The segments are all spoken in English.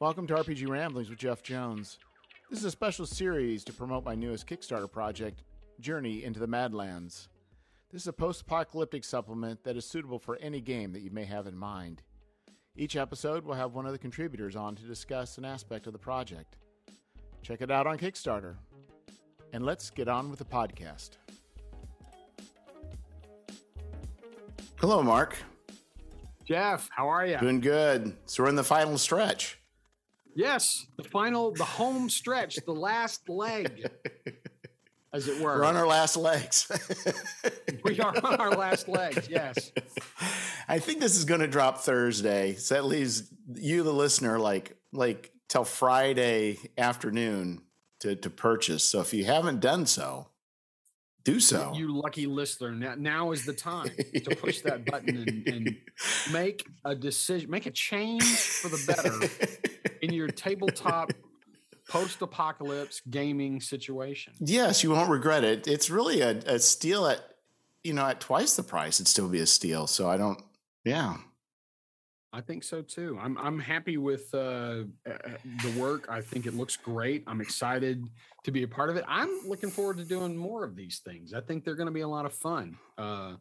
Welcome to RPG Ramblings with Jeff Jones. This is a special series to promote my newest Kickstarter project, Journey into the Madlands. This is a post apocalyptic supplement that is suitable for any game that you may have in mind. Each episode will have one of the contributors on to discuss an aspect of the project. Check it out on Kickstarter. And let's get on with the podcast. Hello, Mark. Jeff, how are you? Doing good. So we're in the final stretch. Yes, the final, the home stretch, the last leg, as it were. We're on our last legs. we are on our last legs. Yes. I think this is going to drop Thursday, so that leaves you, the listener, like like till Friday afternoon to to purchase. So if you haven't done so, do so. You lucky listener. Now, now is the time to push that button and, and make a decision, make a change for the better in your tabletop post-apocalypse gaming situation. Yes, you won't regret it. It's really a, a steal at you know at twice the price. It'd still be a steal. So I don't. Yeah. I think so too. I'm I'm happy with uh, the work. I think it looks great. I'm excited to be a part of it. I'm looking forward to doing more of these things. I think they're going to be a lot of fun. Uh,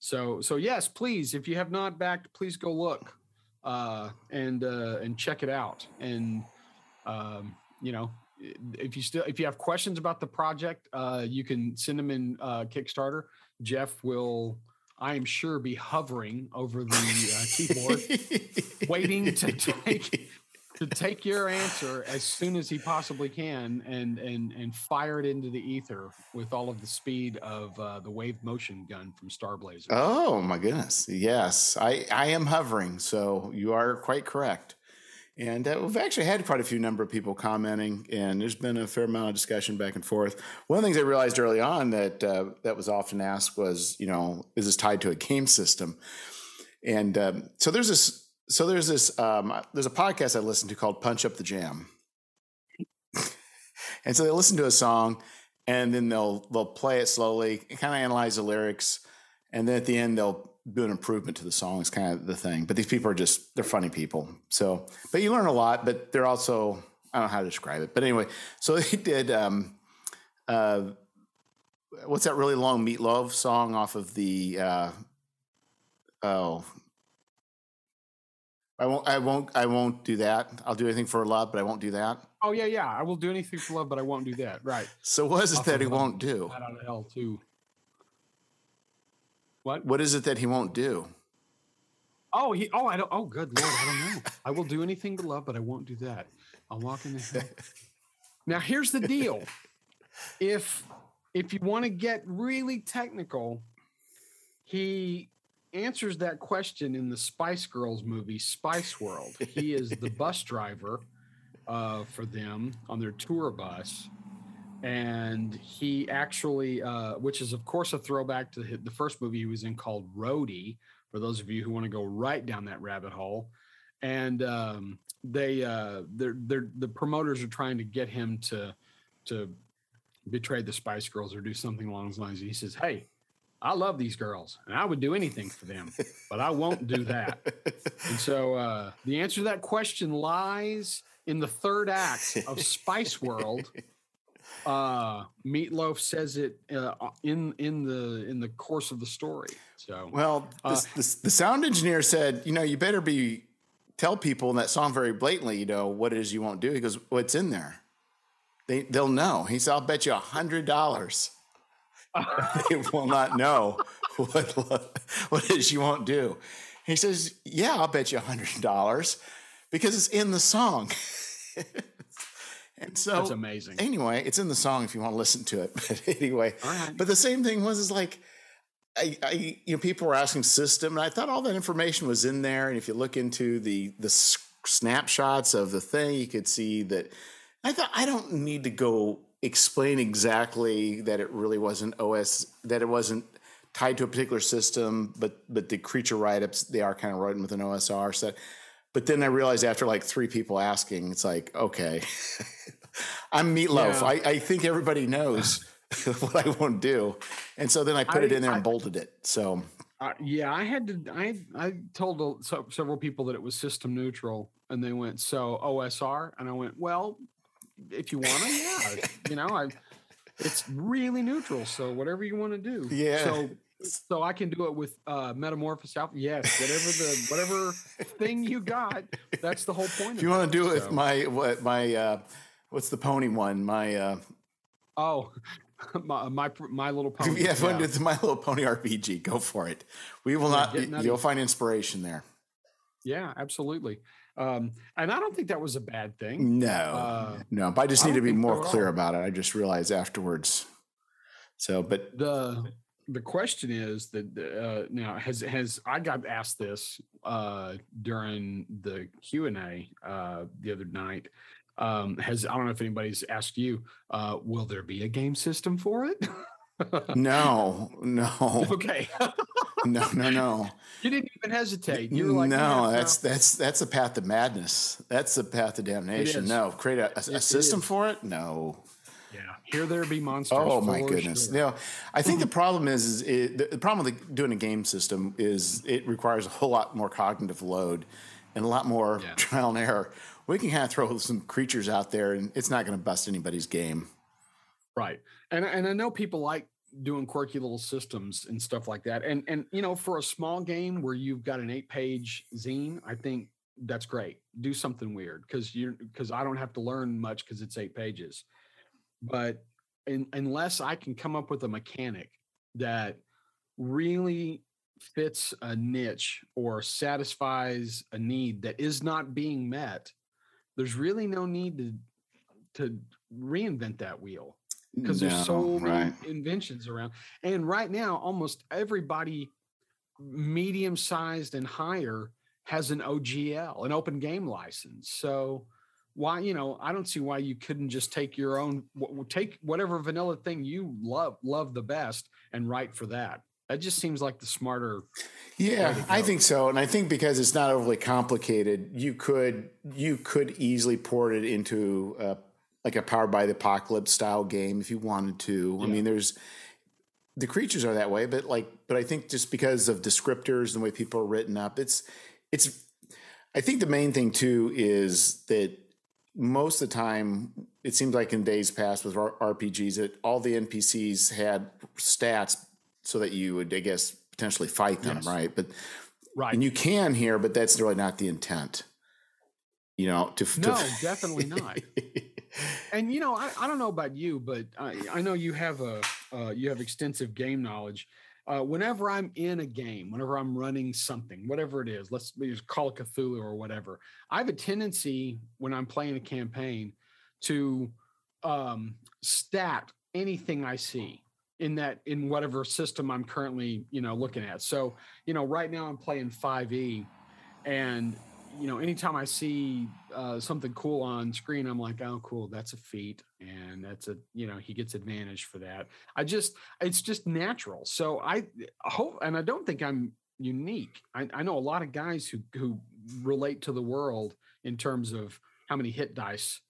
so so yes, please, if you have not backed, please go look uh, and uh, and check it out. And um, you know, if you still if you have questions about the project, uh, you can send them in uh, Kickstarter. Jeff will I am sure, be hovering over the uh, keyboard, waiting to take to take your answer as soon as he possibly can, and and and fire it into the ether with all of the speed of uh, the wave motion gun from Star Blazer. Oh my goodness! Yes, I I am hovering, so you are quite correct. And uh, we've actually had quite a few number of people commenting, and there's been a fair amount of discussion back and forth. One of the things I realized early on that uh, that was often asked was, you know, is this tied to a game system? And um, so there's this, so there's this, um, there's a podcast I listen to called Punch Up the Jam, and so they listen to a song, and then they'll they'll play it slowly, kind of analyze the lyrics, and then at the end they'll do an improvement to the song is kind of the thing. But these people are just they're funny people. So, but you learn a lot. But they're also I don't know how to describe it. But anyway, so they did. Um, uh, what's that really long Meat Loaf song off of the? Uh, oh, I won't. I won't. I won't do that. I'll do anything for love, but I won't do that. Oh yeah, yeah. I will do anything for love, but I won't do that. Right. So what is it that he won't do? Out of hell too. What? What is it that he won't do? Oh, he. Oh, I don't. Oh, good lord, I don't know. I will do anything to love, but I won't do that. I'll walk in the hell. now, here's the deal. If if you want to get really technical, he answers that question in the Spice Girls movie Spice World. He is the bus driver uh, for them on their tour bus, and he actually, uh, which is of course a throwback to the first movie he was in called Roadie. For those of you who want to go right down that rabbit hole, and um, they, uh, they're, they're, the promoters are trying to get him to to betray the Spice Girls or do something along those lines. And he says, "Hey, I love these girls, and I would do anything for them, but I won't do that." and so, uh, the answer to that question lies in the third act of Spice World uh Meat Loaf says it uh, in in the in the course of the story so well uh, the, the sound engineer said you know you better be tell people in that song very blatantly you know what it is you won't do. He goes what's in there? They they'll know. He said i'll bet you a hundred dollars they will not know what what it is you won't do. He says yeah i'll bet you a hundred dollars because it's in the song and so that's amazing. Anyway, it's in the song if you want to listen to it. But anyway, but the same thing was is like, I, I, you know, people were asking system, and I thought all that information was in there. And if you look into the the snapshots of the thing, you could see that. I thought I don't need to go explain exactly that it really wasn't OS, that it wasn't tied to a particular system, but but the creature write ups they are kind of written with an OSR set. But then I realized after like three people asking, it's like, okay, I'm Meat Loaf. Yeah. I, I, think everybody knows what I won't do. And so then I put I, it in there I, and bolted it. So uh, yeah, I had to. I I told so, several people that it was system neutral, and they went, "So OSR," and I went, "Well, if you want to, yeah, you know, I it's really neutral. So whatever you want to do, yeah. So so I can do it with uh, Metamorphosis Alpha. Yes, whatever the whatever thing you got, that's the whole point. If you want to do it so. with my what my uh, what's the pony one? My uh, oh. My, my my little pony. Yeah, yeah. it's my little pony RPG. Go for it. We will yeah, not. You'll find inspiration there. Yeah, absolutely. Um, and I don't think that was a bad thing. No, uh, no, but I just need to be more clear about it. I just realized afterwards. So, but the the question is that uh, now has has I got asked this uh, during the Q and A uh, the other night. Um, has I don't know if anybody's asked you. Uh, will there be a game system for it? no, no. Okay. no, no, no. You didn't even hesitate. You were like, no, that's that's that's a path to madness. That's a path to damnation. No, create a, a, a system for it. No. Yeah, here there be monsters. Oh my goodness! Sure. Know, I think the problem is, is it, the problem with doing a game system is it requires a whole lot more cognitive load and a lot more yeah. trial and error. We can kind of throw some creatures out there, and it's not going to bust anybody's game. Right, and and I know people like doing quirky little systems and stuff like that. And and you know, for a small game where you've got an eight page zine, I think that's great. Do something weird because you because I don't have to learn much because it's eight pages. But in, unless I can come up with a mechanic that really fits a niche or satisfies a need that is not being met, there's really no need to to reinvent that wheel because no, there's so many inventions around. And right now, almost everybody medium sized and higher has an OGL, an open game license. So why, you know, I don't see why you couldn't just take your own, take whatever vanilla thing you love, love the best and write for that. That just seems like the smarter. Yeah, I think so, and I think because it's not overly complicated, you could you could easily port it into a like a powered by the apocalypse style game if you wanted to. Yeah. I mean, there's the creatures are that way, but like, but I think just because of descriptors and the way people are written up, it's it's. I think the main thing too is that most of the time, it seems like in days past with RPGs that all the NPCs had stats so that you would, I guess, potentially fight them, yes. right? But right, and you can here, but that's really not the intent. You know, to no, to, definitely not. and you know, I, I don't know about you, but I, I know you have a uh, you have extensive game knowledge. Uh, whenever I'm in a game, whenever I'm running something, whatever it is, let's use Call of Cthulhu or whatever, I have a tendency when I'm playing a campaign to um, stat anything I see in that in whatever system I'm currently you know looking at. So you know, right now I'm playing 5e, and you know, anytime I see uh, something cool on screen, I'm like, oh, cool, that's a feat, and that's a, you know, he gets advantage for that. I just, it's just natural. So I hope, and I don't think I'm unique. I, I know a lot of guys who who relate to the world in terms of how many hit dice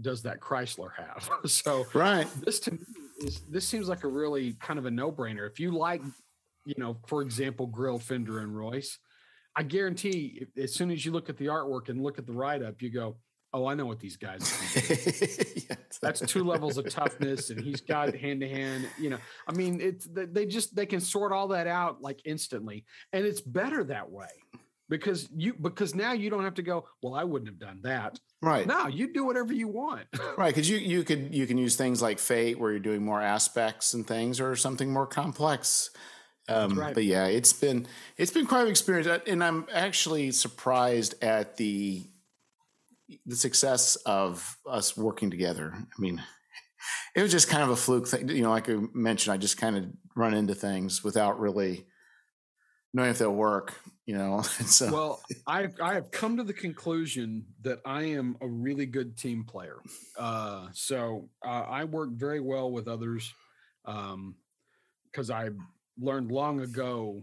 does that Chrysler have. so right, this to me is this seems like a really kind of a no brainer. If you like, you know, for example, Grill Fender and Royce I guarantee as soon as you look at the artwork and look at the write up, you go, Oh, I know what these guys yes. That's two levels of toughness, and he's got hand to hand. You know, I mean, it's they just they can sort all that out like instantly, and it's better that way because you because now you don't have to go. Well, I wouldn't have done that. Right. now, you do whatever you want. right, because you you could you can use things like fate where you're doing more aspects and things, or something more complex. Um, right. But yeah, it's been it's been quite an experience, and I'm actually surprised at the the success of us working together. I mean, it was just kind of a fluke thing. You know, like I mentioned, I just kind of run into things without really knowing if they'll work. You know, so well, I I have come to the conclusion that I am a really good team player. Uh, so uh, I work very well with others Um, because I learned long ago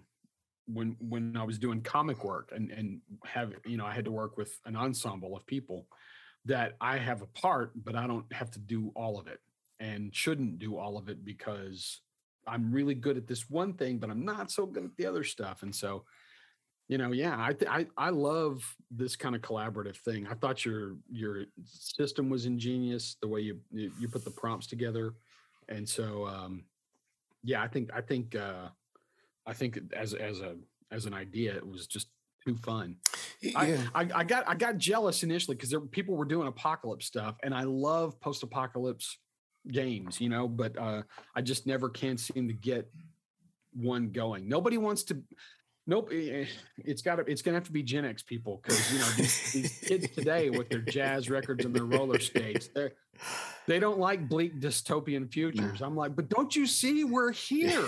when when I was doing comic work and and have you know I had to work with an ensemble of people that I have a part but I don't have to do all of it. and shouldn't do all of it because I'm really good at this one thing, but I'm not so good at the other stuff. And so, you know, yeah, I th- I I love this kind of collaborative thing. I thought your your system was ingenious, the way you you, put the prompts together, and so um, yeah, I think I think uh, I think as as a as an idea, it was just too fun. Yeah. I, I, I got I got jealous initially because people were doing apocalypse stuff, and I love post apocalypse games, you know, but uh, I just never can seem to get one going. Nobody wants to. Nope, eh, it's got to. It's gonna have to be Gen X people because you know these, these kids today with their jazz records and their roller skates, they they don't like bleak dystopian futures. I'm like, but don't you see we're here?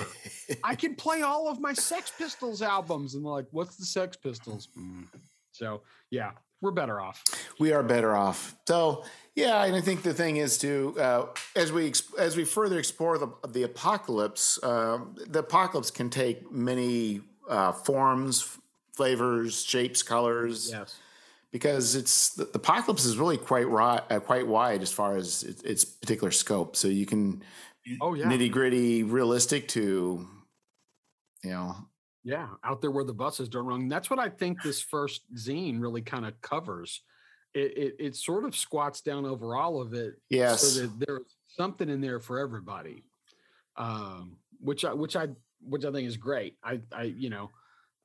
I can play all of my Sex Pistols albums, and they're like, what's the Sex Pistols? Mm. So yeah, we're better off. We are better off. So yeah, and I think the thing is to uh, as we as we further explore the the apocalypse, uh, the apocalypse can take many uh, forms, flavors, shapes, colors. Yes. Because it's the, the apocalypse is really quite ri- uh, quite wide as far as it, its particular scope. So you can oh yeah nitty gritty, realistic to you know yeah out there where the buses don't run. That's what I think this first zine really kind of covers it, it, it sort of squats down over all of it. Yes. So that there's something in there for everybody. Um, which I which I which I think is great. I I you know,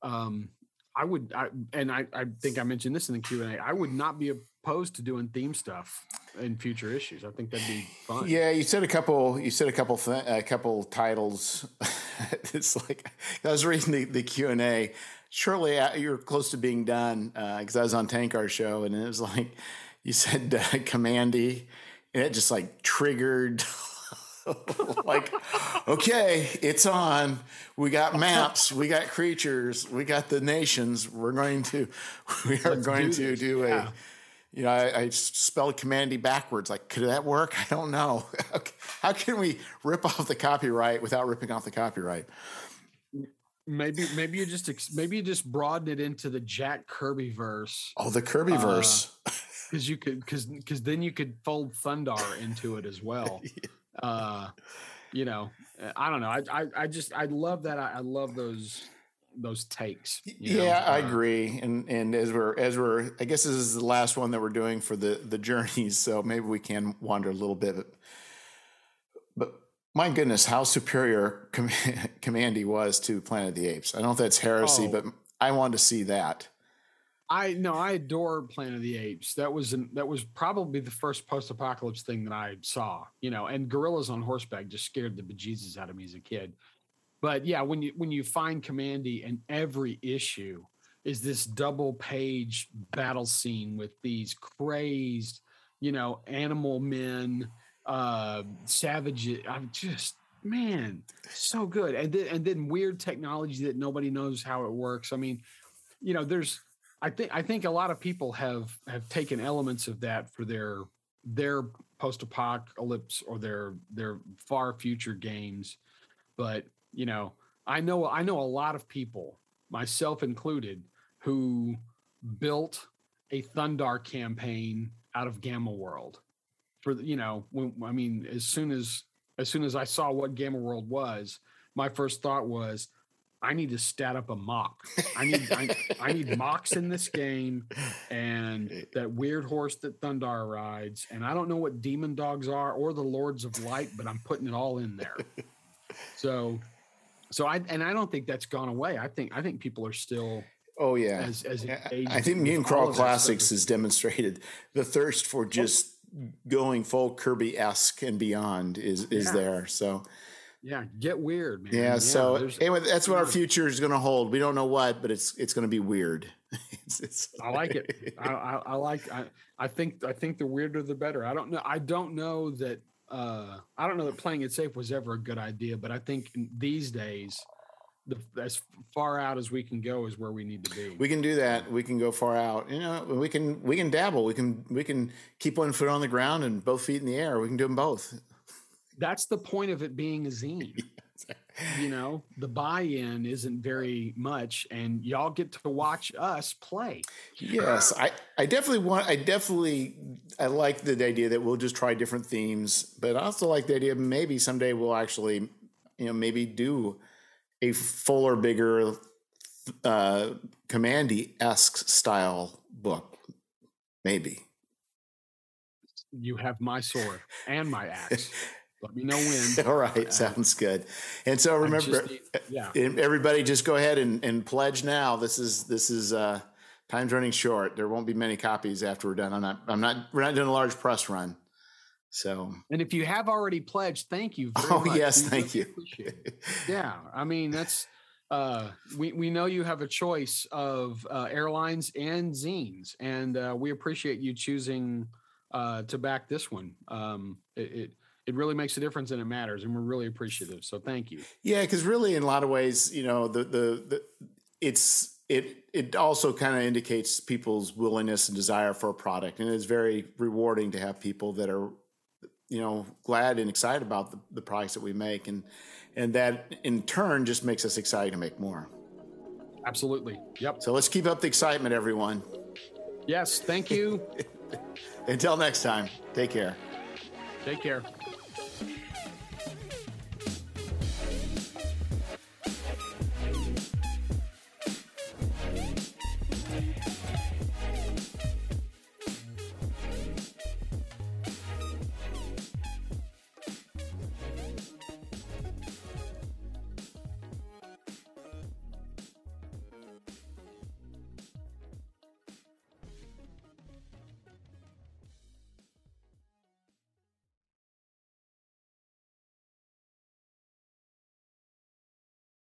um, I would I and I I think I mentioned this in the Q and A. I would not be opposed to doing theme stuff in future issues. I think that'd be fun. Yeah, you said a couple. You said a couple. Th- a couple titles. it's like I was reading the the Q and A shortly you're close to being done because uh, I was on Tankar show and it was like you said uh, Kamandi and it just like triggered like okay it's on we got maps we got creatures we got the nations we're going to we are Let's going do to do yeah. a you know I, I spelled Kamandi backwards like could that work i don't know how can we rip off the copyright without ripping off the copyright Maybe maybe you just maybe you just broaden it into the Jack Kirby verse. Oh, the Kirby verse. Because uh, you could because because then you could fold Thundarr into it as well. Uh, you know, I don't know. I I, I just I love that. I, I love those those takes. yeah, know? I uh, agree. And and as we're as we're I guess this is the last one that we're doing for the the journeys, so maybe we can wander a little bit. But my goodness, how superior Com- Kamandi was to Planet of the Apes. I don't know if that's heresy, oh. but I wanted to see that. I no, I adore Planet of the Apes. That was an, that was probably the first post-apocalypse thing that I saw. You know, and gorillas on horseback just scared the bejesus out of me as a kid. But yeah, when you when you find Kamandi and every issue is this double page battle scene with these crazed, you know, animal men uh savage i'm just man so good and then and then weird technology that nobody knows how it works i mean you know there's i think i think a lot of people have have taken elements of that for their their post-apocalypse or their their far future games but you know i know i know a lot of people myself included who built a thundarr campaign out of gamma world for you know when I mean as soon as as soon as I saw what Gamma World was, my first thought was I need to stat up a Mok. I need I, I, need Moks in this game, and that weird horse that Thundarr rides. And I don't know what demon dogs are or the Lords of Light, but I'm putting it all in there. So, so I and I don't think that's gone away. I think I think people are still. Oh yeah, as, as I think Mutant Crawl Classics has demonstrated the thirst for just going full Kirby esque and beyond is is yeah. there. So yeah, get weird, man. Yeah. yeah so anyway, that's what our future is going to hold. We don't know what, but it's it's going to be weird. it's, it's, I like it. I, I, I, like. I I think I think the weirder the better. I don't know. I don't know that. Uh, I don't know that playing it safe was ever a good idea, but I think these days the as far out as we can go is where we need to be. We can do that. We can go far out. You know, we can we can dabble. We can we can keep one foot on the ground and both feet in the air. We can do them both. That's the point of it being a zine. you know, the buy-in isn't very much, and y'all get to watch us play. Yes, I, I definitely want. I definitely I like the idea that we'll just try different themes, but I also like the idea maybe someday we'll actually, you know, maybe do a fuller, bigger, uh, Kamandi esque style book. Maybe. You have my sword and my axe. Let me know when. All right, uh, sounds good. And so remember, need, yeah, everybody, just go ahead and, and pledge now. This is this is uh, time's running short. There won't be many copies after we're done. I'm not. I'm not. We're not doing a large press run. So, and if you have already pledged, thank you. oh much. Oh yes, we thank you. yeah, I mean that's uh, we we know you have a choice of uh, airlines and zines, and uh, we appreciate you choosing uh, to back this one. Um, it, it it really makes a difference and it matters and we're really appreciative so thank you. Yeah because really in a lot of ways you know the the, the it's it it also kind of indicates people's willingness and desire for a product and it's very rewarding to have people that are you know glad and excited about the, the products that we make and and that in turn just makes us excited to make more. Absolutely. Yep. So let's keep up the excitement everyone. Yes thank you. Until next time take care. Take care